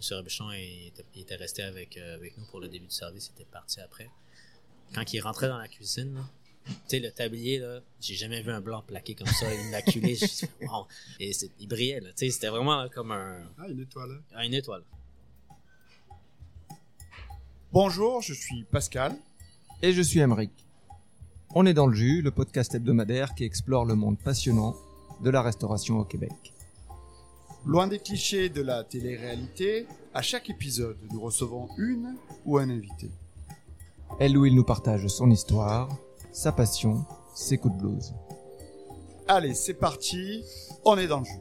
M. Robichon il était, il était resté avec, euh, avec nous pour le début du service, il était parti après. Quand il rentrait dans la cuisine, là, tu sais, le tablier, là, j'ai jamais vu un blanc plaqué comme ça, immaculé. Wow. Et c'est- il brillait, là. Tu sais, c'était vraiment comme un, Ah, une étoile. une étoile. Bonjour, je suis Pascal. Et je suis Emeric. On est dans le jus, le podcast hebdomadaire qui explore le monde passionnant de la restauration au Québec. Loin des clichés de la télé-réalité, à chaque épisode, nous recevons une ou un invité. Elle où il nous partage son histoire, sa passion, ses coups de blues. Allez, c'est parti, on est dans le jus.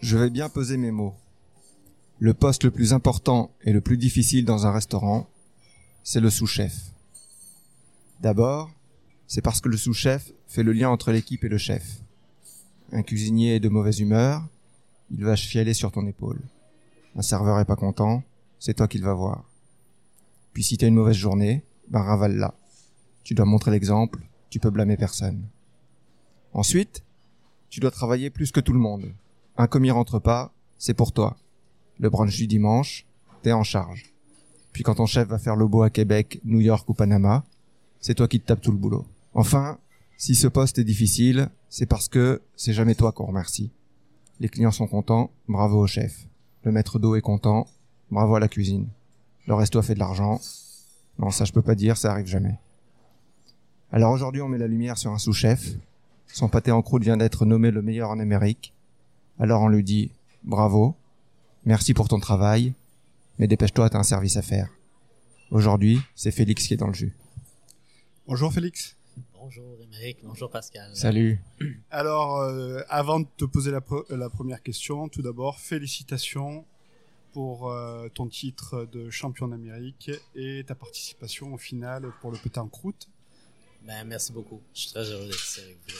Je vais bien peser mes mots. Le poste le plus important et le plus difficile dans un restaurant, c'est le sous-chef. D'abord, c'est parce que le sous-chef fait le lien entre l'équipe et le chef. Un cuisinier est de mauvaise humeur, il va chialer sur ton épaule. Un serveur est pas content, c'est toi qu'il va voir. Puis si t'as une mauvaise journée, ben ravale-la. Tu dois montrer l'exemple, tu peux blâmer personne. Ensuite, tu dois travailler plus que tout le monde. Un commis rentre pas, c'est pour toi. Le brunch du dimanche, t'es en charge. Puis quand ton chef va faire le beau à Québec, New York ou Panama, c'est toi qui te tapes tout le boulot. Enfin, si ce poste est difficile, c'est parce que c'est jamais toi qu'on remercie. Les clients sont contents, bravo au chef. Le maître d'eau est content, bravo à la cuisine. Le resto a fait de l'argent. Non, ça je peux pas dire, ça arrive jamais. Alors aujourd'hui, on met la lumière sur un sous-chef. Son pâté en croûte vient d'être nommé le meilleur en Amérique. Alors on lui dit bravo, merci pour ton travail, mais dépêche-toi, t'as un service à faire. Aujourd'hui, c'est Félix qui est dans le jus. Bonjour Félix. Bonjour, Émeric. Bonjour, Pascal. Salut. Alors, euh, avant de te poser la, pre- la première question, tout d'abord, félicitations pour euh, ton titre de champion d'Amérique et ta participation au final pour le pétain en croûte. Ben, merci beaucoup. Je suis très heureux d'être ici avec vous.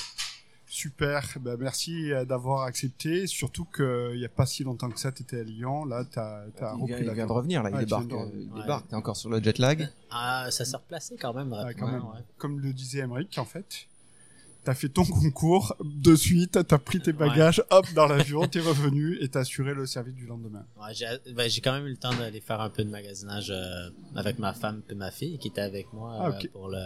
Super, ben, merci euh, d'avoir accepté, surtout qu'il n'y a pas si longtemps que ça, tu étais à Lyon, là, tu as, Il vient, repris il vient de revenir là, il Ouais, débarque. de euh, il débarque. T'es encore sur le jet lag. Ah, ça s'est replacé quand même quand même. ouais. Comme le disait Emmerich, en fait, tu as fait ton concours, de suite, tu as pris tes bagages, hop, dans l'avion, tu es revenu et tu as assuré le service du lendemain. Ouais, j'ai ben, j'ai quand même eu le temps d'aller faire un peu de magasinage euh, avec ma femme et ma fille qui était avec moi Ah, euh, pour le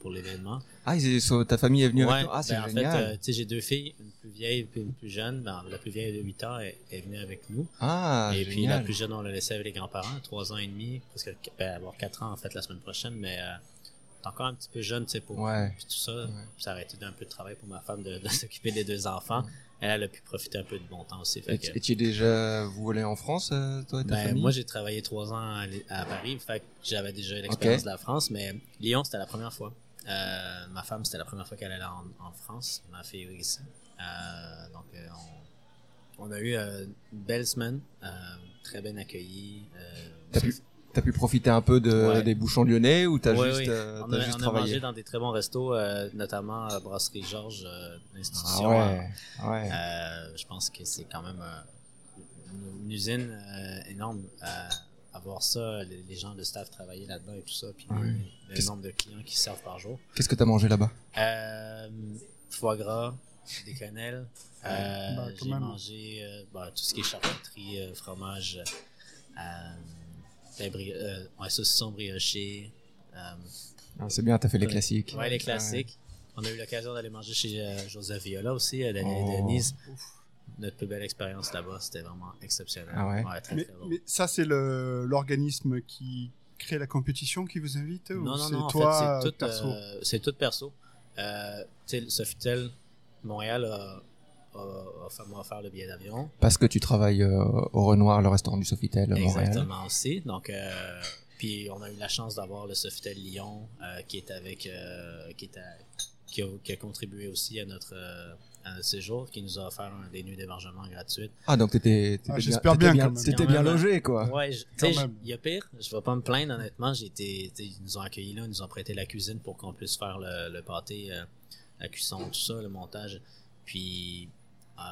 pour l'événement. Ah, so- ta famille est venue Ouais, avec toi? Ah, c'est ben, en fait, euh, tu sais, j'ai deux filles, une plus vieille et une plus jeune. Ben, la plus vieille de 8 ans est, est venue avec nous. ah, et puis la plus jeune, on l'a laissée avec les grands-parents, 3 ans et demi, presque ben, avoir 4 ans en fait la semaine prochaine, mais euh, t'es encore un petit peu jeune, tu sais, pour Ouais. puis tout ça. Puis ça aurait été un peu de travail pour ma femme de, de s'occuper des deux enfants. Elle, elle a pu profiter un peu de bon temps aussi. Fait Et, que- tu- et tu es déjà voulu en France, euh, toi et ta ben, famille? moi, j'ai travaillé trois ans à, Paris, fait j'avais déjà l'expérience Ok. de la France, mais Lyon, c'était la première fois. Euh, ma femme, c'était la première fois qu'elle allait en, en France, ma fille aussi. Euh, donc, euh, on, on a eu une belle semaine, très bien accueillie. T'as pu, profiter un peu de, Ouais. des bouchons lyonnais ou t'as Ouais, juste, oui. on a, juste on a travaillé? mangé dans des très bons restos, notamment à la Brasserie Georges, euh, Ah l'institution. ouais, ouais. Je pense que c'est quand même une, une usine énorme à, à voir ça, les, les gens de staff travailler là-dedans et tout ça, puis Ouais. le, le Qu'est-ce- nombre de clients qui servent par jour. Qu'est-ce que t'as mangé là-bas? Euh, foie gras, des quenelles. Euh, Bah, quand J'ai mangé euh, bah, tout ce qui est charcuterie, euh, fromage, euh, ben, bri- euh, ouais, saucisson brioché. Euh, Ah, C'est bien, t'as fait les classiques. ouais, les classiques. On a eu l'occasion d'aller manger chez euh, Joseph Viola aussi, à Daniel Oh. Notre plus belle expérience là-bas, c'était vraiment exceptionnel. Ah ouais? très, Mais, très mais ça, c'est l'organisme qui crée la compétition qui vous invite ou non, non, non, en toi, fait, c'est tout, perso? euh, c'est tout perso. Euh, tu sais, Sofitel, Montréal a, a, a fait m'a offert le billet d'avion. Parce que tu travailles euh, au Renoir, le restaurant du Sofitel à Montréal. Exactement aussi. Donc, euh, puis on a eu la chance d'avoir le Sofitel Lyon euh, qui est avec, euh, qui, est à- qui, a, qui a contribué aussi à notre, euh, séjour, qui nous a offert un, des nuits d'hébergement gratuites. Ah, donc t'étais, Ah, bien, j'espère t'étais bien, bien même. logé, quoi. Ouais, il y a pire. Je vais pas me plaindre, honnêtement. Ils nous ont accueillis là, ils nous ont prêté la cuisine pour qu'on puisse faire le, le pâté, euh, la cuisson, tout ça, le montage. Puis, euh,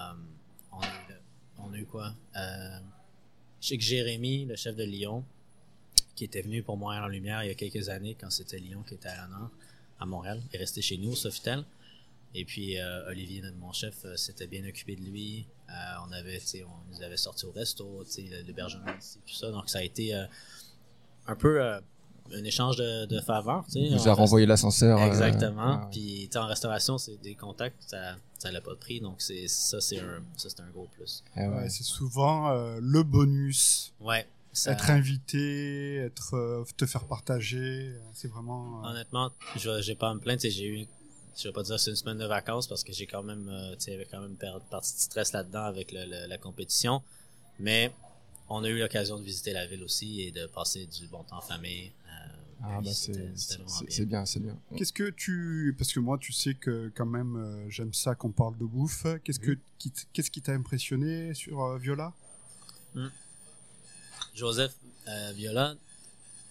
on, a eu, on a eu quoi? Euh, je sais que Jérémy, le chef de Lyon, qui était venu pour Montréal en Lumière il y a quelques années, quand c'était Lyon qui était à l'honneur, à Montréal, est resté chez nous au Sofitel. Et puis euh, Olivier, notre mon chef, euh, s'était bien occupé de lui. Euh, on avait, tu sais, on nous avait sorti au resto, tu sais, l'hébergement ici, tout ça. Donc ça a été euh, un peu euh, un échange de, de faveurs, tu sais. Il nous a renvoyé l'ascenseur. Exactement. ah, Puis tu sais, en restauration, c'est des contacts, ça ça l'a pas de prix, donc c'est ça c'est un ça c'est un gros plus. eh ouais. Ouais, c'est souvent euh, le bonus. Ouais. Ça, Être invité, être, euh, te faire partager, c'est vraiment. euh, honnêtement, je j'ai pas à me plaindre, j'ai eu je vais pas dire c'est une semaine de vacances parce que j'ai quand même euh, tu sais, quand même une partie de stress là-dedans avec le- le- la compétition, mais on a eu l'occasion de visiter la ville aussi et de passer du bon temps en famille. euh, Ah, bah, c'est bien. c'est bien, c'est bien. Qu'est-ce que tu, parce que moi, tu sais que quand même, euh, j'aime ça qu'on parle de bouffe. Qu'est-ce que, qu'est-ce qui t'a impressionné sur euh, Viola? Joseph euh, Viola,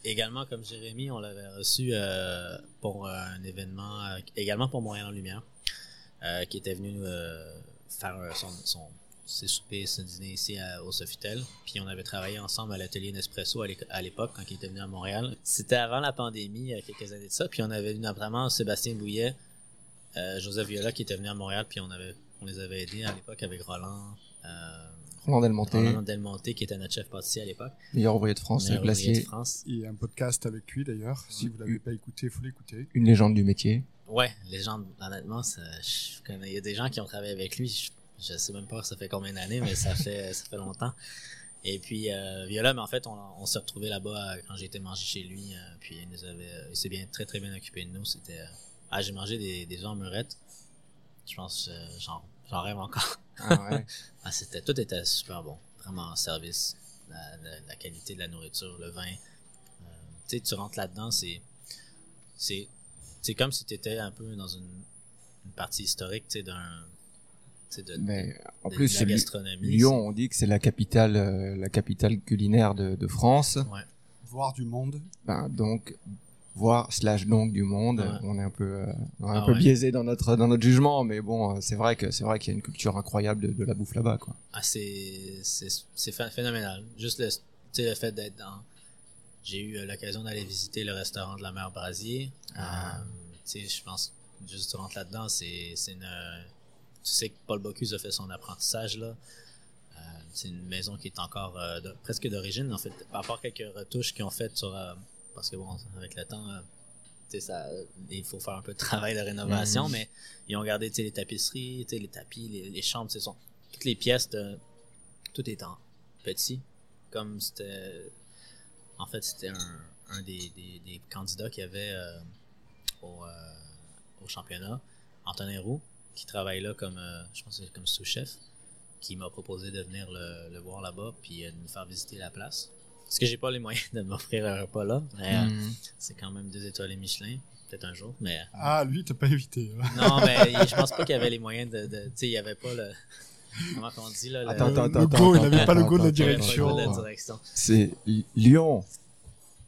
également comme Jérémy, on l'avait reçu euh, pour un événement, euh, également pour Montréal en Lumière, euh, qui était venu euh, faire euh, son, son, ses soupers, son dîner ici à- au Sofitel. Puis on avait travaillé ensemble à l'atelier Nespresso à l'époque quand il était venu à Montréal. C'était avant la pandémie, il y a quelques années de ça. Puis on avait vu notamment Sébastien Bouillet, euh, Joseph Viola qui était venu à Montréal, puis on avait on les avait aidés à l'époque avec Roland. Euh, Roland Delmonté, Roland Delmonté qui était notre chef pâtissier à l'époque. meilleur ouvrier de France, Meilleur ouvrier de glacier, France. Il y a un podcast avec lui d'ailleurs. Si vous l'avez pas écouté, il faut l'écouter. une légende du métier. Ouais, légende, honnêtement, ça, je connais, il y a des gens qui ont travaillé avec lui, je, je sais même pas ça fait combien d'années, mais ça fait, ça fait longtemps. Et puis, euh, Viola, mais en fait, on, on s'est retrouvé là-bas euh, quand j'ai été manger chez lui, euh, puis il nous avait, euh, il s'est bien, très très bien occupé de nous, c'était, euh, ah, j'ai mangé des, des œufs en murette. Je pense, euh, j'en, j'en rêve encore. Ah ouais. Ah, c'était, tout était super bon. Vraiment en service. La, la- la qualité de la nourriture, le vin. Euh, tu sais, tu rentres là-dedans, c'est, c'est, c'est comme si tu étais un peu dans une, une partie historique, tu sais, d'un, de, Mais en de- plus, de la celui- gastronomie. Lyon, on dit que c'est la capitale, euh, la capitale culinaire de, de France. C'est- Ouais. Voir du monde. Ben, donc, voir slash donc du monde, Ouais. on est un peu, euh, on est un Ah peu ouais. biaisé dans notre dans notre jugement, mais bon, euh, c'est vrai que c'est vrai qu'il y a une culture incroyable de, de la bouffe là-bas, quoi. Ah, c'est, c'est, c'est phé- phénoménal. Juste le, tu sais, le fait d'être dans, j'ai eu euh, l'occasion d'aller visiter le restaurant de la mère Brasier. Ah. Euh, tu sais, je pense, juste tu rentres là-dedans, c'est, c'est une, tu sais que Paul Bocuse a fait son apprentissage, là. Euh, c'est une maison qui est encore de- presque d'origine, en fait, par rapport à quelques retouches qu'ils ont faites sur, parce que bon, avec le temps, euh, ça, il faut faire un peu de travail de rénovation, Mhm. mais ils ont gardé, les tapisseries, les tapis, les, les chambres, sont, toutes les pièces de, tout est en petit, comme c'était, en fait, c'était un, un des, des, des candidats qui avait euh, au, euh, au championnat, Antonin Roux, qui travaille là comme, euh, je pense, que comme sous-chef, qui m'a proposé de venir le, le voir là-bas puis de nous faire visiter la place. Parce que j'ai pas les moyens de m'offrir un repas là, mais euh, Mhm. c'est quand même deux étoiles et Michelin, peut-être un jour, mais Ah, lui, t'as pas invité. hein. non, mais je pense pas qu'il y avait les moyens de, de tu sais, il y avait pas le, comment on dit là, le, Attends, Le- attends, le attends, go, il attends, avait pas le goût de la direction. C'est Lyon.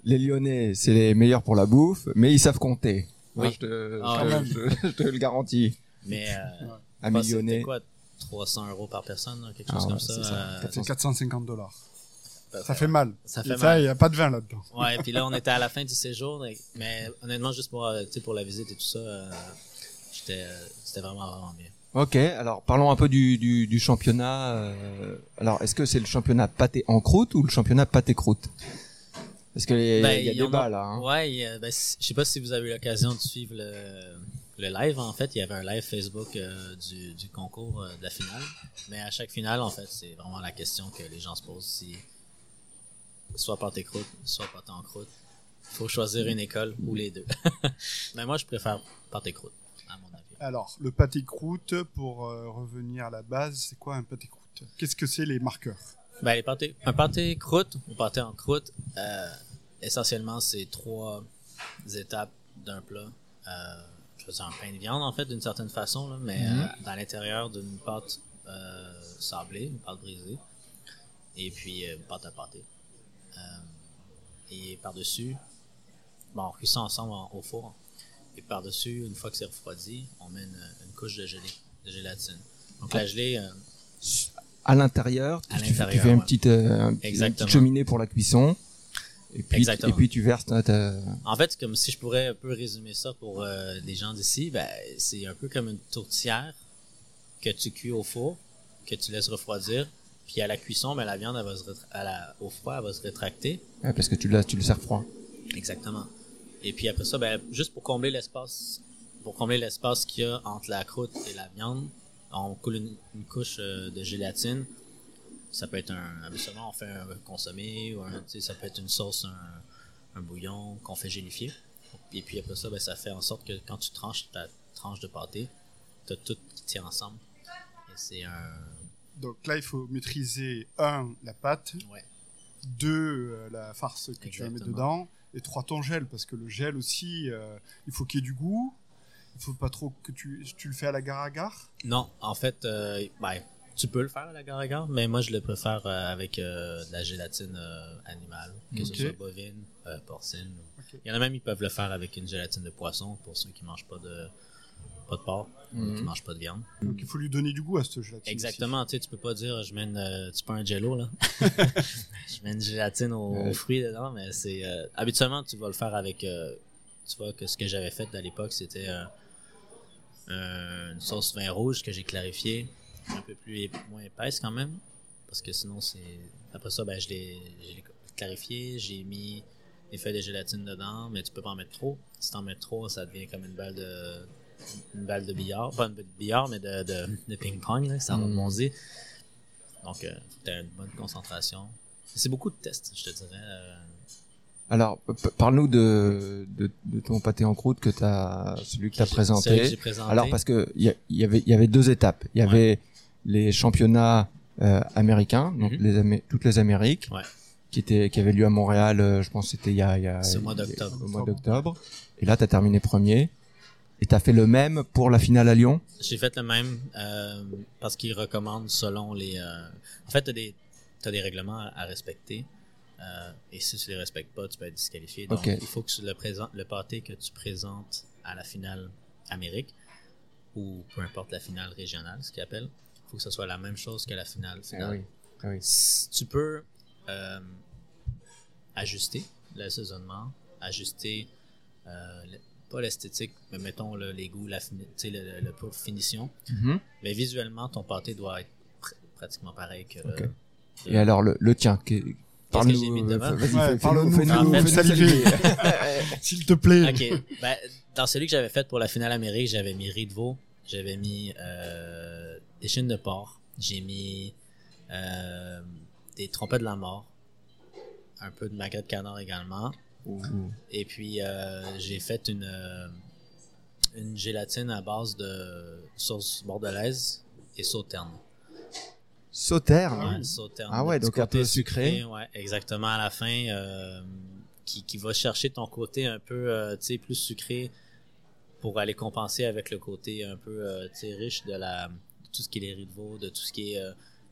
Les Lyonnais, c'est les meilleurs pour la bouffe, mais ils savent compter. Oui. Hein, je, te, Ah, je te- ouais. je- je te le garantis. Mais euh, c'était millionnaire. quoi 300 euros par personne, là, quelque Ah chose ouais, comme ça. c'est ça. euh, C'est 450 dollars. Ça fait mal. Ça Et fait ça, mal. il y a pas de vin là-dedans. Ouais, puis là, on était à la fin du séjour, mais, honnêtement, juste pour, euh, tu sais, pour la visite et tout ça, euh, j'étais, euh, c'était vraiment, vraiment bien. Ok, alors parlons un peu du, du, du championnat. euh, alors, est-ce que c'est le championnat pâté en croûte ou le championnat pâté croûte? Parce qu'il y a, Ben, il y a débat a- là. Hein. Ouais, ben, je sais pas si vous avez eu l'occasion de suivre le, le live. En fait, il y avait un live Facebook euh, du, du concours euh, de la finale. Mais à chaque finale, en fait, c'est vraiment la question que les gens se posent si soit pâté croûte, soit pâté en croûte. Il faut choisir une école ou les deux. Mais moi, je préfère pâté croûte, à mon avis. Alors, le pâté croûte, pour euh, revenir à la base, c'est quoi un pâté croûte? Qu'est-ce que c'est les marqueurs? Ben, les pâtés, un pâté croûte ou pâté en croûte, euh, essentiellement, c'est trois étapes d'un plat. Euh, dire un pain de viande, en fait, d'une certaine façon, là, mais Mhm. euh, dans l'intérieur d'une pâte euh, sablée, une pâte brisée, et puis euh, une pâte à pâté. Euh, et par-dessus, bon, on cuit ça ensemble en- au four. Et par-dessus, une fois que c'est refroidi, on met une, une couche de gelée, de gélatine. Donc la gelée, euh, À l'intérieur, tu, tu fais- une petite, euh, une petite cheminée pour la cuisson. Et puis, Exactement. et puis tu verses ta, ta- En fait, comme si je pourrais un peu résumer ça pour euh, les gens d'ici, ben, c'est un peu comme une tourtière que tu cuis au four, que tu laisses refroidir, puis à la cuisson, ben, la viande, elle va se rétra- à la, au froid, elle va se rétracter. Ouais, parce que tu le, tu le sers froid. Exactement. Et puis après ça, ben, juste pour combler l'espace, pour combler l'espace qu'il y a entre la croûte et la viande, on coule une, une couche euh, de gélatine. Ça peut être un, habituellement on fait un consommé ou un, tu sais, ça peut être une sauce, un, un bouillon qu'on fait gélifier. Et puis après ça, ben, ça fait en sorte que quand tu tranches ta tranche de pâté, t'as tout qui tient ensemble. Et c'est un, Donc là, il faut maîtriser un la pâte, ouais, deux euh, la farce que tu vas mettre dedans, et trois ton gel parce que le gel aussi, euh, il faut qu'il y ait du goût. Il faut pas trop que tu tu le fais à la gare à gare. Non, en fait, euh, ben, tu peux le faire à la gare à gare, mais moi je le préfère euh, avec de la gélatine animale, que ce soit bovine, porcine. Il y en a même, ils peuvent le faire avec une gélatine de poisson pour ceux qui mangent pas de pas de porc, ou Mhm. qui mangent pas de viande. Donc il faut lui donner du goût à cette gélatine. Exactement, tu sais, tu peux pas dire je mets une, euh, tu pas un jello là, je mets une gélatine aux, Ouais. aux fruits dedans, mais c'est euh, habituellement tu vas le faire avec, euh, tu vois que ce que j'avais fait à l'époque c'était euh, euh, une sauce vin rouge que j'ai clarifié, un peu plus ép- moins épaisse quand même, parce que sinon c'est après ça ben je l'ai je l'ai clarifié, j'ai mis des feuilles de gélatine dedans, mais tu peux pas en mettre trop. Si t'en mets trop, ça devient comme une balle de une balle de billard, pas une balle de billard, mais de, de, de ping-pong, ça Mm. rebondit. Donc, euh, t'aies une bonne concentration. C'est beaucoup de tests, je te dirais. euh, Alors, parle-nous de, de, de ton pâté en croûte que t'as, celui que t'as celui que présenté. présenté. Alors, parce que il y, a- y avait, il y avait deux étapes. Il y Ouais. avait les championnats euh, américains, donc Mhm. les toutes les Amériques, Ouais. qui étaient, qui avaient lieu à Montréal. euh, je pense que c'était il y a, il y a mois d'octobre. Au mois d'octobre. Et là, t'as terminé premier. Et t'as fait le même pour la finale à Lyon? J'ai fait le même euh, parce qu'ils recommandent selon les. euh, En fait, t'as des t'as des règlements à, à respecter. euh, et si tu les respectes pas, tu peux être disqualifié. Donc, il faut que tu le présentes, le pâté que tu présentes à la finale Amérique ou peu importe la finale régionale, ce qu'ils appellent, il faut que ce soit la même chose que la finale finale. Ah oui. S- tu peux ajuster l'assaisonnement, ajuster euh, pas l'esthétique, mais mettons le- les goûts, la le, le, finition. Mhm. Mais visuellement, ton pâté doit être pr- pratiquement pareil que. Le- Et alors, le, le tien, mis dedans? vas-y, parle-nous, saliver. S'il te plaît. Ok. Ben, dans celui que j'avais fait pour la finale Amérique, j'avais mis riz de veau, j'avais mis euh, des chines de porc, j'ai mis euh, des trompettes de la mort, un peu de magret de canard également. Ouh. Et puis, euh, j'ai fait une, euh, une gélatine à base de sauce bordelaise et sauterne. Sauterne? Ouais, sauterne. Ah ouais, donc un peu sucré. Ouais, exactement à la fin, euh, qui, qui va chercher ton côté un peu, euh, tu sais, plus sucré pour aller compenser avec le côté un peu, tu sais, riche de la, de tout ce qui est les riz de veau, de tout ce qui est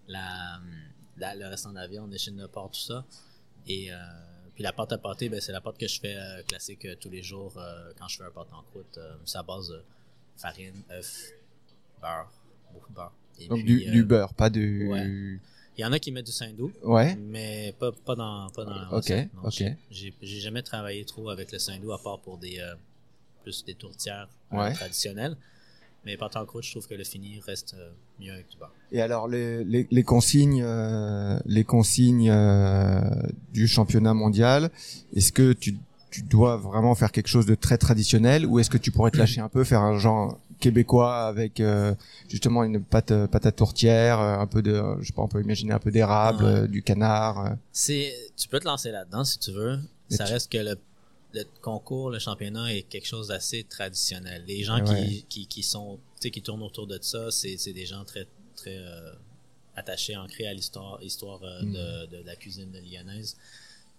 la, la- le restant de la viande, les chaînes de porc, tout ça. Et puis la pâte à pâté, ben, c'est la pâte que je fais euh, classique euh, tous les jours euh, quand je fais un pâte en croûte. C'est à base de farine, œuf, beurre, beaucoup de beurre. Et Donc puis, du, du beurre, pas du. ouais. Il y en a qui mettent du saindoux, Ouais. mais pas, pas dans, pas dans la Ok, non. ok. J'ai- J'ai jamais travaillé trop avec le saindoux à part pour des plus des tourtières Ouais. traditionnelles. Mais pâte en croûte, je trouve que le fini reste euh, mieux avec du beurre. Et alors les, les, les consignes, euh, les consignes euh, du championnat mondial, est-ce que tu, tu dois vraiment faire quelque chose de très traditionnel ou est-ce que tu pourrais te lâcher un peu, faire un genre québécois avec euh, justement une pâte pâte à tourtière, un peu de, je sais pas, on peut imaginer un peu d'érable, Ouais. du canard. C'est, tu peux te lancer là-dedans si tu veux. Mais Ça tu- reste que le, le concours, le championnat est quelque chose d'assez traditionnel. Les gens ouais. qui, qui, qui sont, tu sais, qui tournent autour de ça, c'est, des gens très, très euh, attachés, ancrés à l'histoire, histoire euh, Mm. de, de la cuisine lyonnaise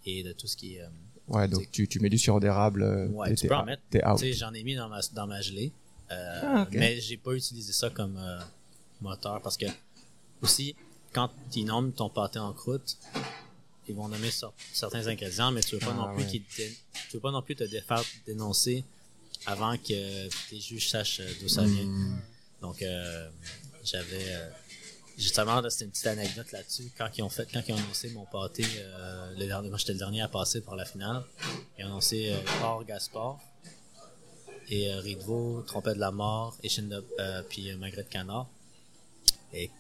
et de tout ce qui est. euh, Ouais, donc tu, tu mets du sirop d'érable. Ouais, tu peux en mettre. Tu j'en ai mis dans ma, dans ma gelée. Ah, ok. Mais j'ai pas utilisé ça comme moteur parce que aussi, quand ils nomment ton pâté en croûte, ils vont nommer cer- certains ingrédients, mais tu veux pas Ah, non plus ouais. tu veux pas non plus te faire dénoncer avant que tes juges sachent euh, d'où ça vient. Mm. Donc euh, j'avais euh, Justement, c'était une petite anecdote là-dessus. Quand ils ont fait, quand ils ont annoncé mon pâté, euh, le dernier, moi j'étais le dernier à passer pour la finale. Ils ont annoncé Port Gaspard et Ridvo, Trompette de la Mort, et euh, puis Magret Canard. Et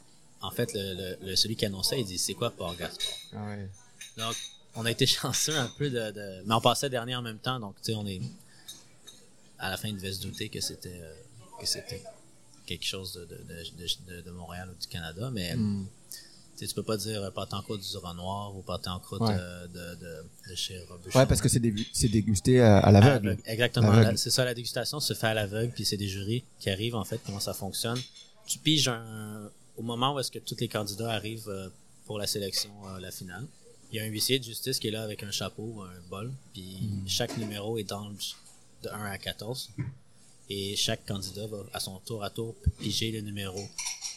en fait, le, le, le- celui qui annonçait, il dit c'est quoi Port Gaspard Ah ouais. Donc, on a été chanceux un peu de, de- mais on passait dernier en même temps, donc tu sais, on est à la fin, il devait se douter que c'était euh, que c'était quelque chose de, de, de, Montréal ou du Canada, mais Hmm. tu peux pas dire euh, pâté en croûte du Roi Noir ou pâté en croûte Ouais. euh, de, de, de chez Robuchon. Ouais, parce que c'est dé- c'est dégusté à, l'aveugle. Exactement. C'est ça, la dégustation se fait à l'aveugle, puis c'est des jurys qui arrivent, en fait, comment ça fonctionne. Tu piges un, au moment où est-ce que tous les candidats arrivent pour la sélection, la finale. Il y a un huissier de justice qui est là avec un chapeau un bol, puis chaque numéro est d'ange de 1 à 14. Et chaque candidat va à son tour à tour piger le numéro.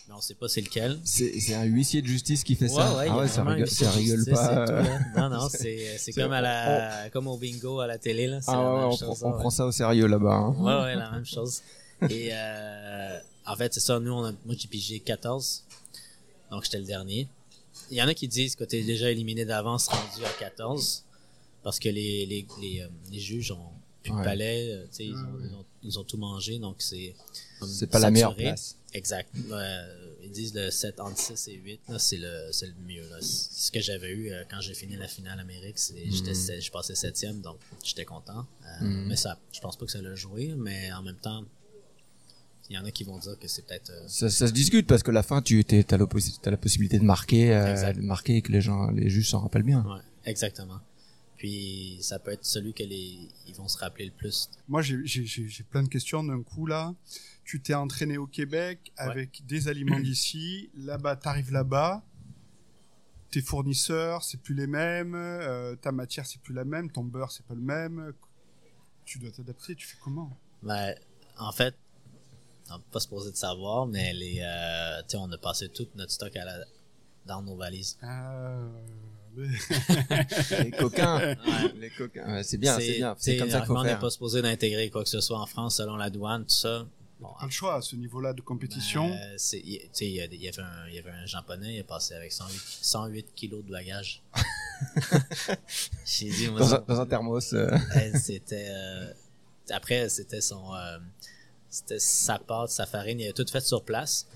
Mais on sait pas c'est lequel. C'est c'est un huissier de justice qui fait ça. Ouais, ah ouais, ça rigole, huissier ça de rigole justice pas. tout, là. Non, non, c'est c'est comme à la, comme au bingo à la télé, là. Ah la ouais, on, chose, on prend ça au sérieux là-bas. hein. Ouais, ouais, la même chose. Et euh, en fait, c'est ça, nous, on a, moi j'ai pigé 14. Donc j'étais le dernier. Il y en a qui disent que t'es déjà éliminé d'avance rendu à 14. Parce que les, les, les, euh, les juges ont plus Ouais. de palais, euh, tu sais, ils, ont, ouais. ils, ont, ils ont tout mangé, donc c'est. C'est pas la meilleure place. Exact. Euh, ils disent le 7 entre 6 et 8, là, c'est le, c'est le mieux. Là. Ce que j'avais eu euh, quand j'ai fini la finale Amérique. C'est, j'étais, Mhm. sept- je passais septième, donc j'étais content. Euh, Mhm. Mais ça, je pense pas que ça l'a joué, mais en même temps, il y en a qui vont dire que c'est peut-être. euh, Ça, ça se discute parce que la fin, tu l'opposi- t'as la possibilité de marquer, euh, de marquer et que les gens, les juges s'en rappellent bien. ouais, exactement. Puis ça peut être celui que les, ils vont se rappeler le plus. Moi, j'ai- j'ai j'ai- j'ai plein de questions d'un coup là. Tu t'es entraîné au Québec avec des aliments d'ici. Là-bas, t'arrives là-bas. Tes fournisseurs, c'est plus les mêmes. euh, ta matière, c'est plus la même. Ton beurre, c'est pas le même. Tu dois t'adapter. Tu fais comment? Ben, en fait, on peut pas se poser de savoir, mais les, euh, tu sais, on a passé tout notre stock à la, dans nos valises. Ah, Les coquins, Ouais. les coquins. Ouais, c'est bien, c'est bien. C'est comme ça qu'il faut normalement, On n'est pas supposé d'intégrer quoi que ce soit en France selon la douane, tout ça. Bon, Pas le choix à ce niveau-là de compétition. ben, il y, avait un, il y avait un japonais, il est passé avec 108, 108 kilos de bagages. J'ai dit, moi, Dans un, dans un thermos. euh, elle, c'était euh, après c'était son euh, c'était sa pâte sa farine il avait tout fait sur place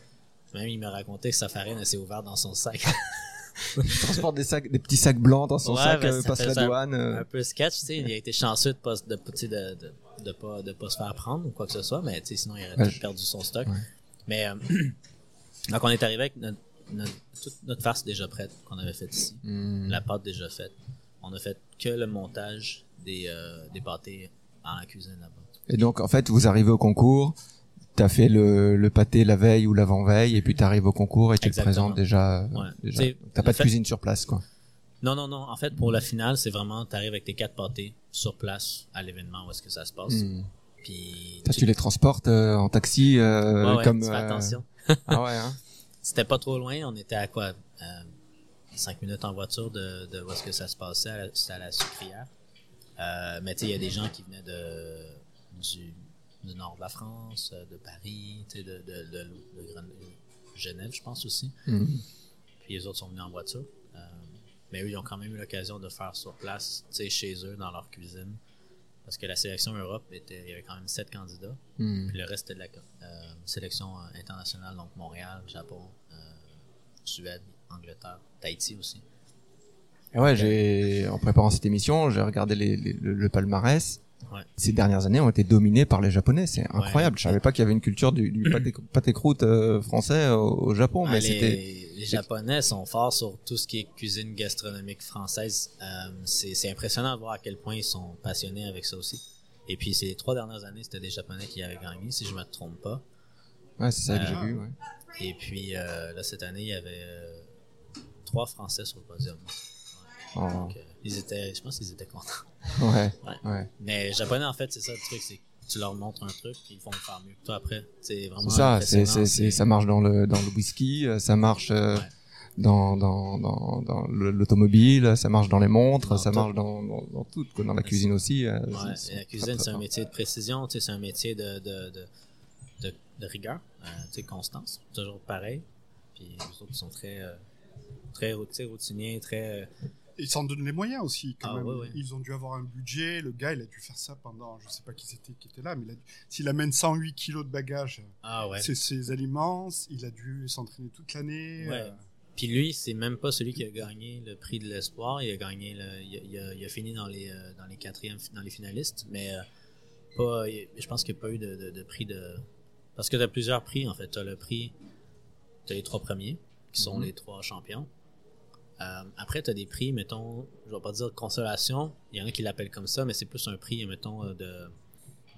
même il m'a raconté que sa farine elle s'est ouverte dans son sac il transporte des sacs, des petits sacs blancs dans son Ouais, sac, ben, euh, passe la douane. euh. un peu sketch tu sais il a été chanceux de pas de, tu sais, de, de, de pas de pas se faire prendre ou quoi que ce soit mais sinon il aurait Ouais, perdu son stock Ouais. mais euh, donc on est arrivé avec notre, notre, toute notre farce déjà prête qu'on avait faite ici Hmm. la pâte déjà faite on a fait que le montage des euh, des pâtés dans la cuisine là-bas Et donc, en fait, vous arrivez au concours, t'as fait le, le pâté la veille ou l'avant-veille, et puis t'arrives au concours et tu le Exactement. présentes déjà. euh, Ouais. déjà. T'as le pas de fait- cuisine sur place, quoi. Non, non, non. En fait, pour la finale, c'est vraiment, t'arrives avec tes quatre pâtés sur place à l'événement où est-ce que ça se passe. Hmm. Puis, Ça, tu les transportes euh, en taxi, euh, Ouais, ouais, comme. tu fais euh, attention. Ah ouais, hein. C'était pas trop loin. On était à quoi? Euh, cinq minutes en voiture de, de où est-ce que ça se passait. à la- C'était à la sucrière. Euh, mais tu sais, il y a des gens qui venaient de, du, du nord de la France, euh, de Paris, tu sais, de, de, de, Genève, je pense aussi. Hmm. Puis les autres sont venus en voiture. Euh, mais eux, ils ont quand même eu l'occasion de faire sur place, tu sais, chez eux, dans leur cuisine. Parce que la sélection Europe, était, il y avait quand même sept candidats. Hmm. Puis le reste, c'était de la euh, sélection internationale, donc Montréal, Japon, Suède, Angleterre, Tahiti aussi. Et ouais, j'ai en préparant cette émission, j'ai regardé les, les- le, le palmarès. Ouais. Ces dernières années ont été dominées par les Japonais. C'est incroyable. Je savais pas qu'il y avait une culture du, du pâté, pâté croûte euh, français au, au Japon, mais les, c'était. les Japonais sont forts sur tout ce qui est cuisine gastronomique française. Euh, c'est impressionnant de voir à quel point ils sont passionnés avec ça aussi. Et puis, ces trois dernières années, c'était des Japonais qui avaient gagné, si je me trompe pas. Ouais, c'est ça que j'ai Euh, vu. Ouais. Et puis, euh, là, cette année, il y avait trois Français sur le podium. Donc, euh, ils étaient, je pense qu'ils étaient contents. Ouais, Ouais. ouais. Mais les Japonais, en fait, c'est ça le truc, c'est que tu leur montres un truc, ils vont le faire mieux que toi après. C'est vraiment ça, c'est, c'est, ça marche dans le, dans le whisky, euh, ça marche euh, Ouais. dans, dans, dans, dans le- l'automobile, ça marche dans les montres, Dans ça tout. marche dans, dans, dans tout, dans la cuisine aussi. euh, et la cuisine, c'est un métier de précision, tu sais, c'est un métier de, de, de, de, de rigueur, euh, tu sais, constance, toujours pareil. Puis les autres, sont très, très routiniers, très. Ils s'en donnent les moyens aussi, quand Ah, même. ouais, ouais. Ils ont dû avoir un budget. Le gars, il a dû faire ça pendant, je sais pas qui c'était qui était là, mais s'il amène 108 kilos de bagages, Ah ouais. c'est ses aliments, il a dû s'entraîner toute l'année. Euh, Puis lui, c'est même pas celui qui a gagné le prix de l'espoir. Il a gagné le, il, a, il a- il a fini dans les euh, dans les quatrièmes, dans les finalistes, mais euh, pas. Je pense qu'il n'y a pas eu de, de- de prix de. Parce que tu as plusieurs prix en fait. Tu as le prix, tu as les trois premiers qui sont Mhm. les trois champions. Euh, après, tu as des prix, mettons, je vais pas dire consolation. Il y en a qui l'appellent comme ça, mais c'est plus un prix, mettons, euh, de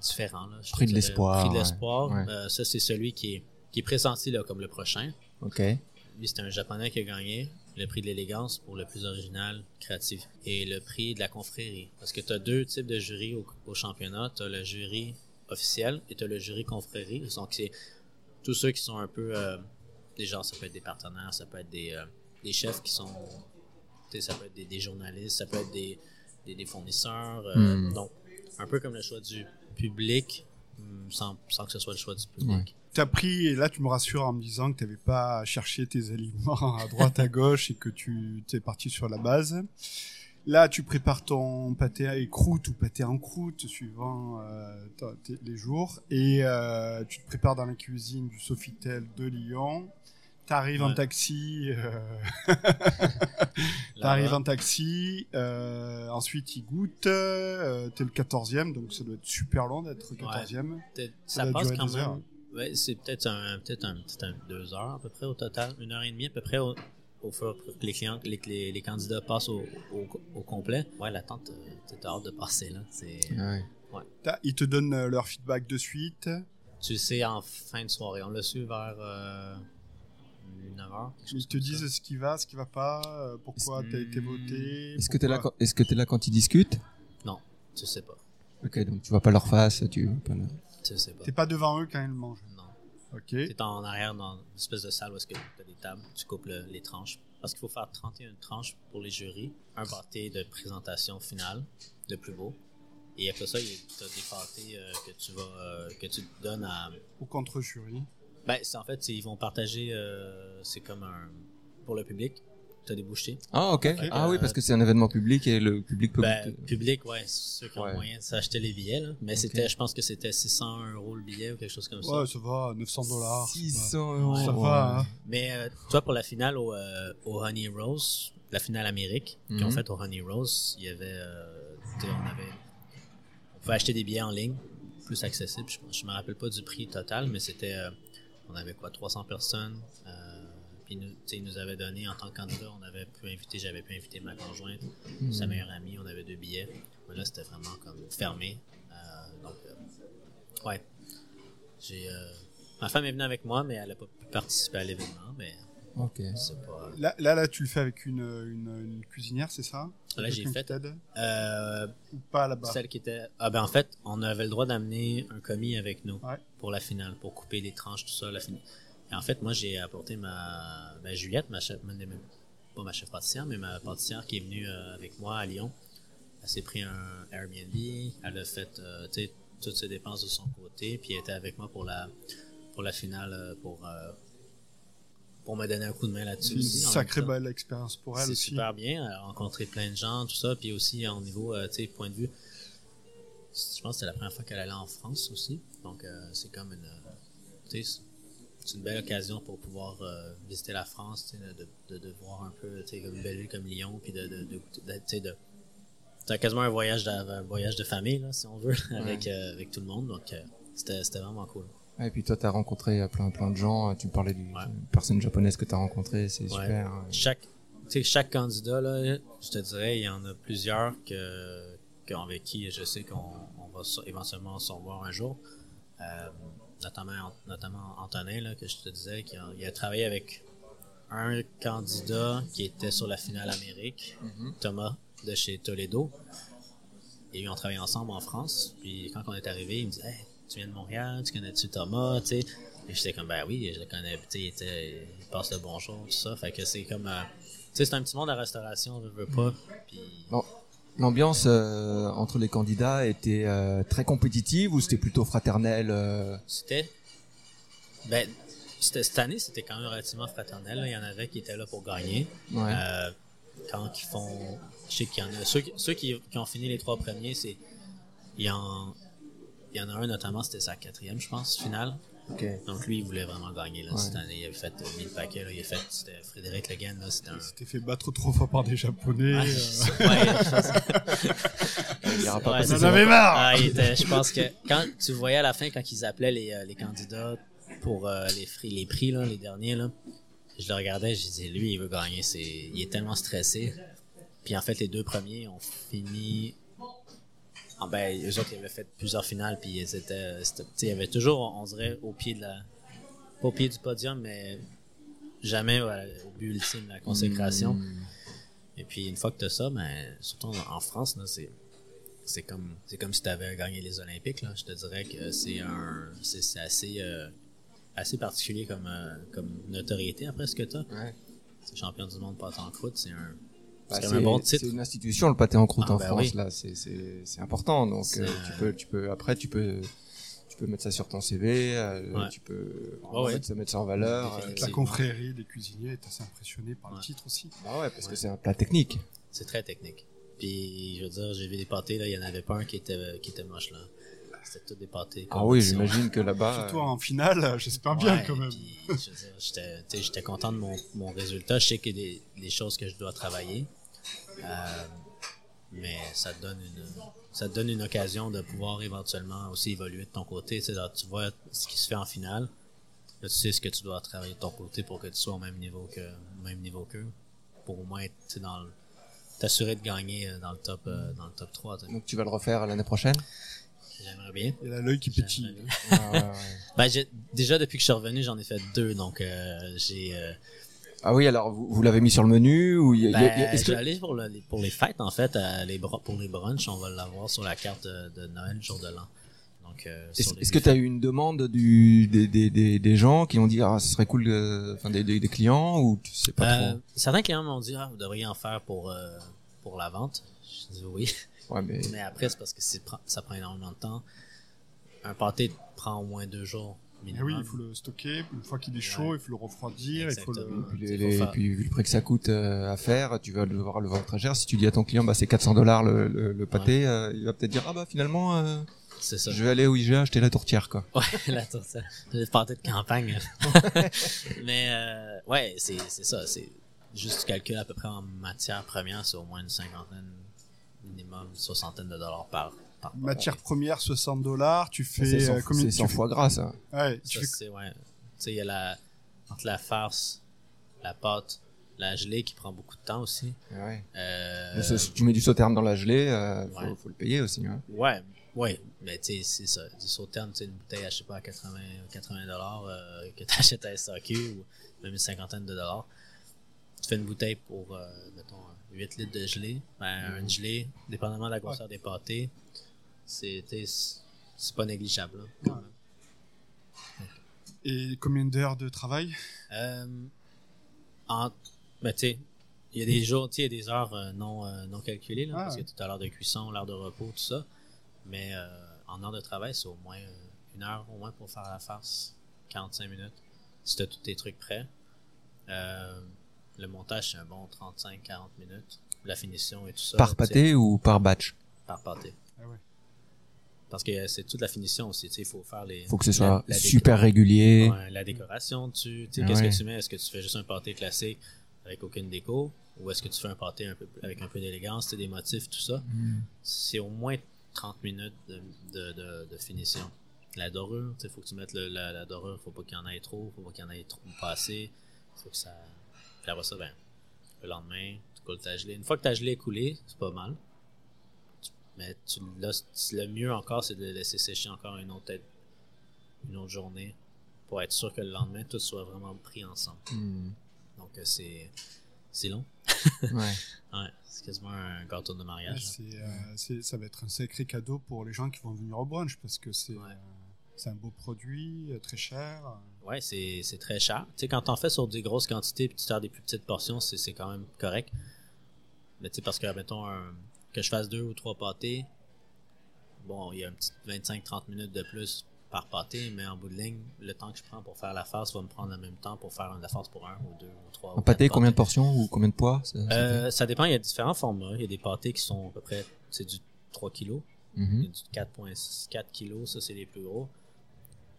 différent. Là. Je Prix de l'espoir, Prix de l'espoir. Euh, ça, c'est celui qui est, qui est pressenti là, comme le prochain. Ok. Lui, c'était un japonais qui a gagné le prix de l'élégance pour le plus original, créatif. Et le prix de la confrérie. Parce que tu as deux types de jury au, au championnat. Tu as le jury officiel et tu as le jury confrérie. Donc, c'est tous ceux qui sont un peu. euh, des gens, ça peut être des partenaires, ça peut être des, euh, des chefs qui sont. tu sais, Ça peut être des, des journalistes, ça peut être des, des, des fournisseurs. euh, Hmm. Donc, un peu comme le choix du public, hum, sans, sans que ce soit le choix du public. T'as pris, et là tu me rassures en me disant que t'avais pas cherché tes aliments à droite, à gauche et que tu t'es parti sur la base. Là, tu prépares ton pâté à croûte ou pâté en croûte, suivant euh, les jours. Et euh, tu te prépares dans la cuisine du Sofitel de Lyon. T'arrives en taxi. Euh, T'arrives en taxi. Euh, ensuite, il goûte. Euh, T'es le 14e, donc ça doit être super long d'être 14e. peut-être- Ça passe quand heures. même. Ouais, c'est peut-être un, peut-être un, deux heures à peu près au total, une heure et demie à peu près au, au fur que les clients, les, les, les candidats passent au, au, au complet. Ouais, l'attente, t'as hâte de passer là. C'est, Ouais. T'as- Ils te donnent leur feedback de suite? tu le sais en fin de soirée. On l'a su vers 9 heures. quelque chose Ils te disent ce qui va, ce qui va pas, euh, pourquoi t'as été Hmm. voté. Est-ce que t'es là, est-ce que t'es là quand ils discutent? Tu sais pas. Ok, donc tu vois pas leur face, tu vois pas leur- Tu sais pas. T'es pas devant eux quand ils mangent. Non. Ok. T'es en arrière dans une espèce de salle où est-ce que t'as des tables, tu coupes le- les tranches. Parce qu'il faut faire 31 tranches pour les jurys, un pâté de présentation finale, le plus beau. Et après ça, il y a- t'as des pâtés euh, que tu vas euh, que tu donnes à. Au contre-jury. Ben, c'est en fait, c'est- ils vont partager. euh, c'est comme un pour le public. T'as des bouchées. Ah ok. Ah oui, Euh, parce que c'est un événement public et le public peut. Ben, public, ouais, c'est ceux qui ont Ouais. le moyen de s'acheter les billets. Là. Mais c'était, je pense que c'était 600 euros le billet ou quelque chose comme ça. Ouais, ça va, 900 dollars. 600 euros. Ça va, hein. Mais euh, toi, pour la finale au, euh, au Honey Rose, la finale Amérique, ont Mhm. fait au Honey Rose, il y avait, euh, tu sais, on avait, on pouvait acheter des billets en ligne, plus accessible. Je, je me rappelle pas du prix total, mais c'était, euh, on avait quoi, 300 personnes. Euh, puis nous, ils nous avaient donné en tant que candidat, on avait pu inviter, j'avais pu inviter ma conjointe, sa meilleure amie, on avait deux billets. Mais là, c'était vraiment comme fermé. Euh, donc, euh, ouais. J'ai, ma femme est venue avec moi, mais elle a pas pu participer à l'événement, mais Ok. pas. Là, là, là, tu le fais avec une, une, une cuisinière, c'est ça? Là, j'ai fait. Euh, Ou pas là-bas celle qui était. Ah, ben en fait, on avait le droit d'amener un commis avec nous Ouais. pour la finale, pour couper les tranches, tout ça, la finale. Et en fait, moi, j'ai apporté ma. Ben, Juliette, ma chef. ma- ma- Pas ma chef pâtissière, mais ma pâtissière qui est venue euh, avec moi à Lyon. Elle s'est pris un Airbnb, elle a fait euh, toutes ses dépenses de son côté, puis elle était avec moi pour la, pour la finale, euh, pour, euh, pour me donner un coup de main là-dessus une sacrée belle expérience pour elle aussi. super bien. Elle a rencontré plein de gens, tout ça. Puis aussi, au niveau, euh, tu sais, point de vue, je pense que c'est la première fois qu'elle allait en France aussi. Donc, euh, c'est comme une. euh, tu sais, c'est une belle occasion pour pouvoir euh, visiter la France, de, de, de voir un peu, tu sais, comme une belle ville comme Lyon, puis de. de, de, de- tu sais, de c'est quasiment un voyage, de, un voyage de famille, là, si on veut, avec, euh, avec tout le monde. Donc, euh, c'était vraiment cool. Et puis toi, t'as rencontré euh, plein plein de gens. euh, Tu parlais d'une Ouais. personne japonaise que t'as rencontrée, c'est Ouais. super. hein. chaque tu chaque candidat là je te dirais il y en a plusieurs que, que avec qui je sais qu'on on va éventuellement se revoir un jour Euh, notamment notamment Antonin là que je te disais qui a, il a travaillé avec un candidat qui était sur la finale Amérique Thomas de chez Toledo et ils ont travaillé ensemble en France puis quand on est arrivé il me dit hey, tu viens de Montréal tu connais-tu Thomas tu sais? Et j'étais comme ben oui je le connais tu sais il, passe le bonjour tout ça fait que c'est comme euh, tu sais c'est un petit monde à restauration je veux pas puis L'ambiance euh, entre les candidats était euh, très compétitive ou c'était plutôt fraternel euh, c'était ben cette année, c'était quand même relativement fraternel. là. Il y en avait qui étaient là pour gagner. Ouais. Quand ils font. Je sais qu'il y en a. Ceux, qui- ceux qui, qui ont fini les trois premiers, c'est. En, il y en a un notamment, c'était sa quatrième, je pense, finale. Donc lui, il voulait vraiment gagner là, Ouais. cette année. Il avait fait euh, 1000 paquets. Là. Il a fait. C'était Frédéric Leguen. Là, c'était un. Il s'était fait battre trop fois par des Japonais. Ouais, euh, ouais, Il pas avais marre. Ah, était- je pense que quand tu voyais à la fin, quand ils appelaient les, euh, les candidats pour euh, les, fri- les prix, là, les derniers, là, je le regardais, je disais, lui, il veut gagner. C'est, il est tellement stressé. Puis en fait, les deux premiers ont fini. Ah ben, eux autres, ils avaient fait plusieurs finales, puis ils étaient, c'était- tu sais, il y avait toujours, on dirait, au pied de la, pas au pied du podium, mais jamais au but ultime, la consécration. Hmm. Et puis une fois que tu as ça, ben, surtout en en France, là, c'est c'est comme c'est comme si tu avais gagné les Olympiques. Là. Je te dirais que c'est un c'est assez euh, assez particulier comme euh, comme notoriété après ce que tu as. Ouais. C'est champion du monde pâte en croûte, c'est un Bah, c'est comme un bon titre. c'est une institution le pâté en croûte Ah, en ben France oui. là, c'est important donc euh, tu peux tu peux après tu peux tu peux mettre ça sur ton CV, euh, Ouais. tu peux ouais. mettre, ça mettre ça en valeur. euh, La confrérie des cuisiniers est assez impressionnée par le titre aussi. bah ouais parce que c'est un plat technique. C'est très technique. Puis je veux dire, j'ai vu des pâtés là, il y en avait pas un qui était qui était moche là. C'était tous des pâtés. Ah oui, j'imagine que là-bas Surtout euh, en finale, j'espère bien Ouais, quand même. puis, je veux dire, J'étais content de mon, mon résultat. Je sais qu'il y a des, des choses que je dois travailler. Euh, mais ça te donne une ça te donne une occasion de pouvoir éventuellement aussi évoluer de ton côté. Tu, sais, là, tu vois ce qui se fait en finale. Là, tu sais ce que tu dois travailler de ton côté pour que tu sois au même niveau que au même niveau qu'eux. Pour au moins être tu sais, dans le- t'assurer de gagner euh, dans le top dans le top 3. tu sais. donc tu vas le refaire l'année prochaine? J'aimerais bien. Il a l'œil qui pétille. Bien. Ah, ouais, ouais. Ben, j'ai- déjà depuis que je suis revenu, j'en ai fait deux, donc euh, j'ai euh, Ah oui, alors vous, vous l'avez mis sur le menu ou y a- il y a- Ben, est-ce je que vais aller pour, le- pour les fêtes, en fait, à les pour les brunchs, on va l'avoir sur la carte de, de Noël, jour de l'an. Donc, euh, Est-ce que tu as eu une demande du, des, des, des, des gens qui ont dit ah ce serait cool euh, enfin des, des, des clients ou tu sais pas Euh, certains clients m'ont dit, ah, vous devriez en faire pour, euh, pour la vente. Je dis oui. Ouais mais Mais après, c'est parce que ça prend énormément de temps. Un pâté prend au moins deux jours minimum. oui, il faut le stocker. Une fois qu'il est chaud, Ouais. il faut le refroidir. Il faut le... Exactement. puis, les- les- vu le prix que ça coûte euh, à faire, tu vas devoir le vendre très cher. Si tu dis à ton client bah c'est 400 dollars le, le, le pâté, euh, il va peut-être dire ah bah finalement euh, ça. je vais aller au IGA acheter la tourtière quoi. Ouais, la tourtière. Le pâté de campagne. Mais euh, ouais, c'est c'est ça. C'est juste tu calcules à peu près en matière première, c'est au moins une cinquantaine, minimum, une soixantaine de dollars par. par Matière première, 60 dollars. Tu C'est fais euh, combien c'est tu sans fais- foie gras ça. Ouais, tu Ça, fais c'est ouais. Tu sais, il y a la entre la farce, la pâte, la gelée qui prend beaucoup de temps aussi. Ouais. Euh, Mais si tu mets du sauterne dans la gelée, euh, faut, ouais. faut le payer aussi. Hein. Ouais, ouais, mais tu sais, c'est ça. Du sauterne, tu sais, une bouteille, je sais pas, à 80, 80 dollars, euh, que t'achètes à SAQ, ou même une cinquantaine de dollars. Tu fais une bouteille pour, euh, mettons, 8 litres de gelée. Ben, une gelée, dépendamment de la grosseur des pâtés, c'est, tu pas négligeable, là, quand même. Et combien d'heures de travail? Euh, en, ben, tu il y a des jours, tu sais, il y a des heures euh, non, euh, non calculées, là, Ah, parce ouais. que tout à l'heure de cuisson, l'heure de repos, tout ça. Mais en heure de travail, c'est au moins une heure au moins pour faire la farce. 45 minutes. Si t'as tous tes trucs prêts. Le montage, c'est un bon 35-40 minutes. La finition et tout ça. Par pâté ou par batch? Par pâté. Ah ouais. Parce que euh, c'est toute la finition aussi, tu sais, il faut faire les... Faut que ce la- soit la super régulier. Ouais, la décoration dessus. Tu sais, Ah qu'est-ce ouais. que tu mets? Est-ce que tu fais juste un pâté classique avec aucune déco? Ou est-ce que tu fais un pâté un peu, avec un peu d'élégance, des motifs, tout ça? Mm. C'est au moins 30 minutes de, de, de, de finition. La dorure, tu sais, faut que tu mettes le- la, la dorure, faut pas qu'il y en ait trop, faut pas qu'il y en ait trop pas assez. Faut que ça. Puis après ça, ben, le lendemain, tu coules ta gelée. Une fois que ta gelée est coulée, c'est pas mal. Tu- Mais tu, là, le mieux encore, c'est de laisser sécher encore une autre, une autre journée pour être sûr que le lendemain, tout soit vraiment pris ensemble. Mm. Donc, euh, c'est, c'est long. Ouais. Ouais, c'est quasiment un gâteau de mariage. euh, ça va être un sacré cadeau pour les gens qui vont venir au brunch parce que c'est Ouais. euh, c'est un beau produit, très cher. Ouais, c'est, très cher. Tu sais, quand t'en fais sur des grosses quantités puis tu sers des plus petites portions, c'est, quand même correct. Mais tu sais, parce que, mettons, un- que je fasse deux ou trois pâtés, bon, il y a un petit 25-30 minutes de plus par pâté, mais en bout de ligne, le temps que je prends pour faire la farce va me prendre le même temps pour faire la farce pour un ou deux ou trois. Un pâté, combien de portions ou combien de poids? Ça, euh, Ça dépend, il y a différents formats. Il y a des pâtés qui sont à peu près, c'est du 3 kilos, fait Mhm. il y a du 4.4 kilos, ça c'est les plus gros.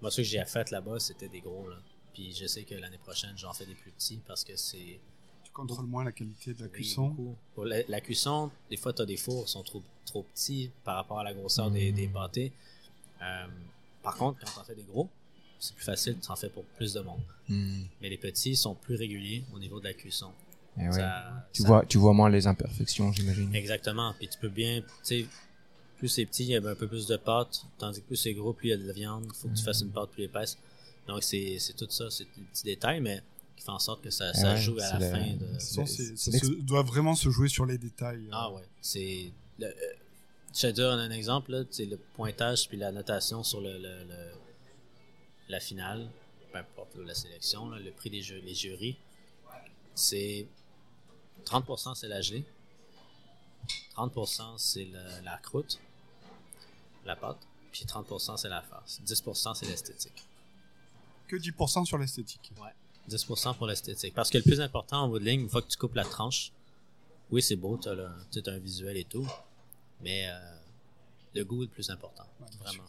Moi, ceux que j'ai fait là-bas, c'était des gros, là. Puis je sais que l'année prochaine, j'en fais des plus petits parce que c'est Tu contrôles moins la qualité de la Oui, cuisson? Pour la, la cuisson, des fois, tu as des fours qui sont trop, trop petits par rapport à la grosseur des, des pâtés. Euh, par contre, quand tu en fais des gros, c'est plus facile, tu en fais pour plus de monde. Mhm. Mais les petits sont plus réguliers au niveau de la cuisson. Eh ouais. Ça- Tu vois, tu vois moins les imperfections, j'imagine. Exactement. Puis tu peux bien, tu sais, plus c'est petit, il y a un peu plus de pâte, tandis que plus c'est gros, plus il y a de la viande. Il faut que tu fasses une pâte plus épaisse. Donc c'est c'est tout ça, c'est des petits détails, mais qui font en sorte que ça, ça ouais, joue à la la- fin de. Façon, ça se doit vraiment se jouer sur les détails. Ah ouais, c'est. le- euh, Je vais te dire un exemple, là, c'est le pointage puis la notation sur le, le- le- la finale, peu importe la sélection, là, le prix des jeux, les jurys, c'est 30% c'est la gelée, 30% c'est la croûte, la pâte, puis 30% c'est la farce, 10% c'est l'esthétique. Que 10% sur l'esthétique. 10% pour l'esthétique. Parce que le plus important en bout de ligne, une fois que tu coupes la tranche, oui, c'est beau, tu as, un visuel et tout, mais euh, le goût est le plus important. Ouais, Vraiment.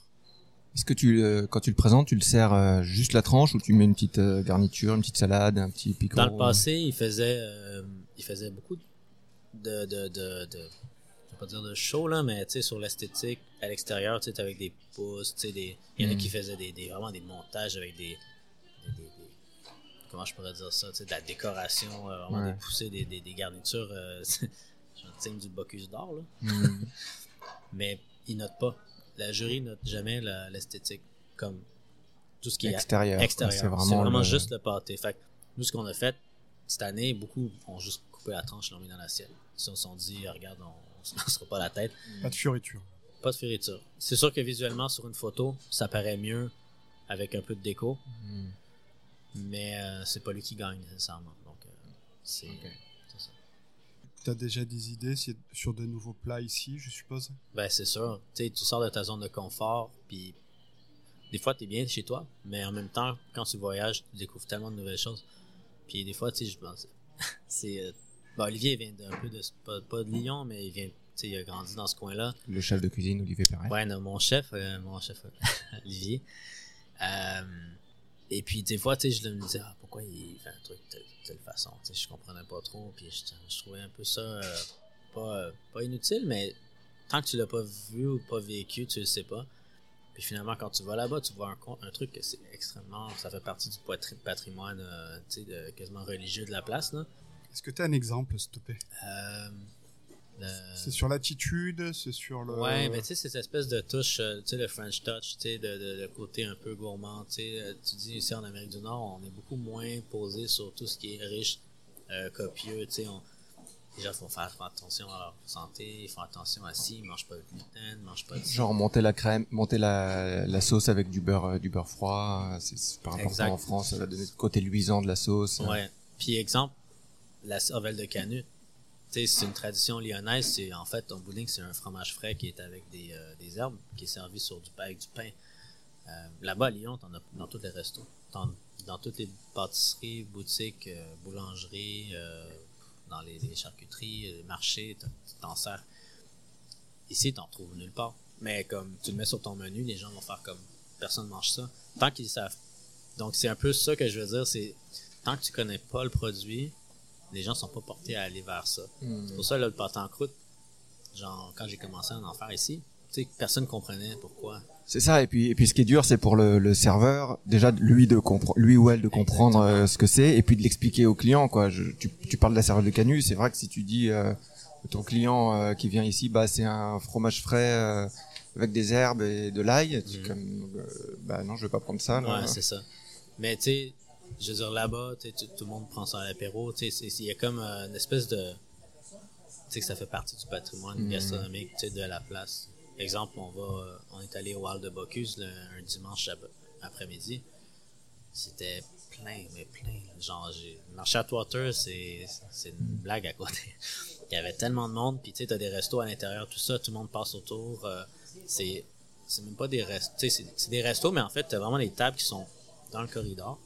Est-ce que tu, euh, quand tu le présentes, tu le sers euh, juste la tranche ou tu mets une petite euh, garniture, une petite salade, un petit picot? Dans le passé, il faisait, il faisait beaucoup de, de, de, de, je vais pas dire de show, là, mais tu sais, sur l'esthétique, à l'extérieur, tu sais, avec des pouces, tu sais, des, il y en a Mm. qui faisaient des, des, vraiment des montages avec des, des, des- des- comment je pourrais dire ça, tu sais, de la décoration, euh, vraiment Ouais. des poussées, des, garnitures, euh, signe du Bocuse d'or, là. Mhm. Mais ils notent pas. La jury note jamais l'esthétique comme tout ce qui est extérieur. C'est vraiment, vraiment, le- juste le pâté. Fait que nous, ce qu'on a fait cette année, beaucoup ont juste coupé la tranche et l'ont mis dans l'assiette. Si on se sont dit, regarde, on se lancera pas la tête. Pas de fioriture. Pas de fioriture. C'est sûr que visuellement, sur une photo, ça paraît mieux avec un peu de déco, Mhm. mais euh, c'est pas lui qui gagne nécessairement. Donc, euh, c'est c'est ça. T'as déjà des idées sur de nouveaux plats ici, je suppose? Ben, c'est sûr. Tu sais, tu sors de ta zone de confort, puis des fois, tu es bien chez toi, mais en même temps, quand tu voyages, tu découvres tellement de nouvelles choses. Puis des fois, tu sais, je pense. c'est. Ben, Olivier vient d'un peu de. Pas, pas de Lyon, mais il vient. Tu sais, il a grandi dans ce coin-là. Le chef de cuisine, Olivier Perret. Ouais, non, mon chef, euh, mon chef euh, Olivier. Euh, et puis des fois, tu sais, je me disais, ah, pourquoi il fait un truc de telle, telle façon, tu sais, je comprenais pas trop, puis je, je trouvais un peu ça euh, pas, pas inutile, mais tant que tu l'as pas vu ou pas vécu, tu le sais pas. Puis finalement, quand tu vas là-bas, tu vois un, truc que c'est extrêmement, ça fait partie du patrimoine, euh, tu sais, de- quasiment religieux de la place, là. Est-ce que t'as un exemple, s'il te plaît? Euh, le- C'est sur l'attitude, c'est sur le. Ouais, mais tu sais, cette espèce de touche, euh, tu sais, le French touch, tu sais, de, de, de côté un peu gourmand, tu sais, euh, tu dis ici en Amérique du Nord, on est beaucoup moins posé sur tout ce qui est riche, euh, copieux, tu sais, on, les gens font faire attention à leur santé, ils font attention à si, ils mangent pas de gluten, ils mangent pas de Genre monter la crème, monter la, la sauce avec du beurre, euh, du beurre froid, euh, c'est super important Exact. en France, ça va donner le côté luisant de la sauce. Ouais. Puis exemple, la cervelle de canut. C'est une tradition lyonnaise. C'est en fait, en bowling, c'est un fromage frais qui est avec des, euh, herbes, qui est servi sur du pain du pain. Euh, Là-bas à Lyon, t'en as dans tous les restos, dans toutes les pâtisseries, boutiques, euh, boulangeries, dans les, charcuteries, les marchés, tu t'en sers. Ici, t'en trouves nulle part. Mais comme tu le mets sur ton menu, les gens vont faire comme personne mange ça. Tant qu'ils savent. Donc c'est un peu ça que je veux dire, c'est tant que tu connais pas le produit, les gens sont pas portés à aller vers ça. Mm. C'est pour ça là, le pâté en croûte, genre quand j'ai commencé à en faire ici, tu sais, personne comprenait pourquoi. C'est ça, et puis, et puis ce qui est dur, c'est pour le, le serveur, déjà, lui, de lui ou elle de comprendre euh, ce que c'est, et puis de l'expliquer au client, quoi. Je, tu, tu parles de la cervelle de canut, c'est vrai que si tu dis euh, à ton client euh, qui vient ici, bah, c'est un fromage frais euh, avec des herbes et de l'ail, tu comme, euh, bah non, je vais pas prendre ça. Ouais, c'est ça. Mais tu sais, je veux dire, là-bas, tout le monde prend ça à l'apéro. Il y a comme euh, une espèce de. Tu sais, que ça fait partie du patrimoine Mhm. gastronomique de la place. Exemple, on va, euh, on est allé au Hall de Bocuse le, un dimanche ap- après-midi. C'était plein, mais plein. Genre, j'ai marché c'est c'est une blague à côté. Il y avait tellement de monde, puis tu sais, t'as des restos à l'intérieur, tout ça, tout le monde passe autour. euh, c'est c'est même pas des restos. C'est des restos, mais en fait, t'as vraiment des tables qui sont dans le corridor.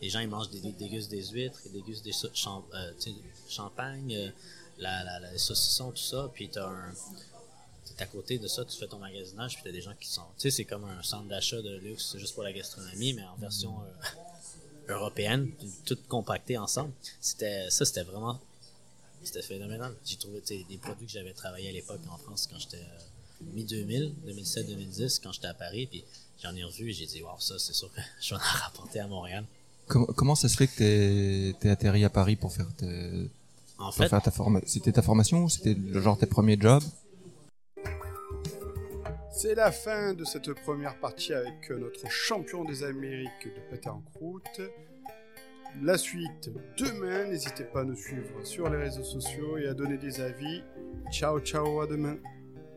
Les gens, ils mangent des, dégustent des huîtres, ils dégustent des champ- euh, champagne, euh, la, la, saucisson, tout ça. Puis t'as à côté de ça, tu fais ton magasinage, puis t'as des gens qui sont. Tu sais, c'est comme un centre d'achat de luxe juste pour la gastronomie, mais en version euh, européenne, tout compacté ensemble. C'était ça, c'était vraiment. C'était phénoménal. J'ai trouvé des produits que j'avais travaillé à l'époque en France quand j'étais euh, mi-2000, 2007-2010, quand j'étais à Paris, puis j'en ai revu et j'ai dit, waouh, ça, c'est sûr que je vais en rapporter à Montréal. Com- comment ça se fait que t'es, t'es atterri à Paris pour faire, tes- En pour fait, faire ta formation C'était ta formation ou c'était le genre tes premiers jobs? C'est la fin de cette première partie avec euh, notre champion des Amériques de pâté en croûte. La suite demain. N'hésitez pas à nous suivre sur les réseaux sociaux et à donner des avis. Ciao, ciao, à demain.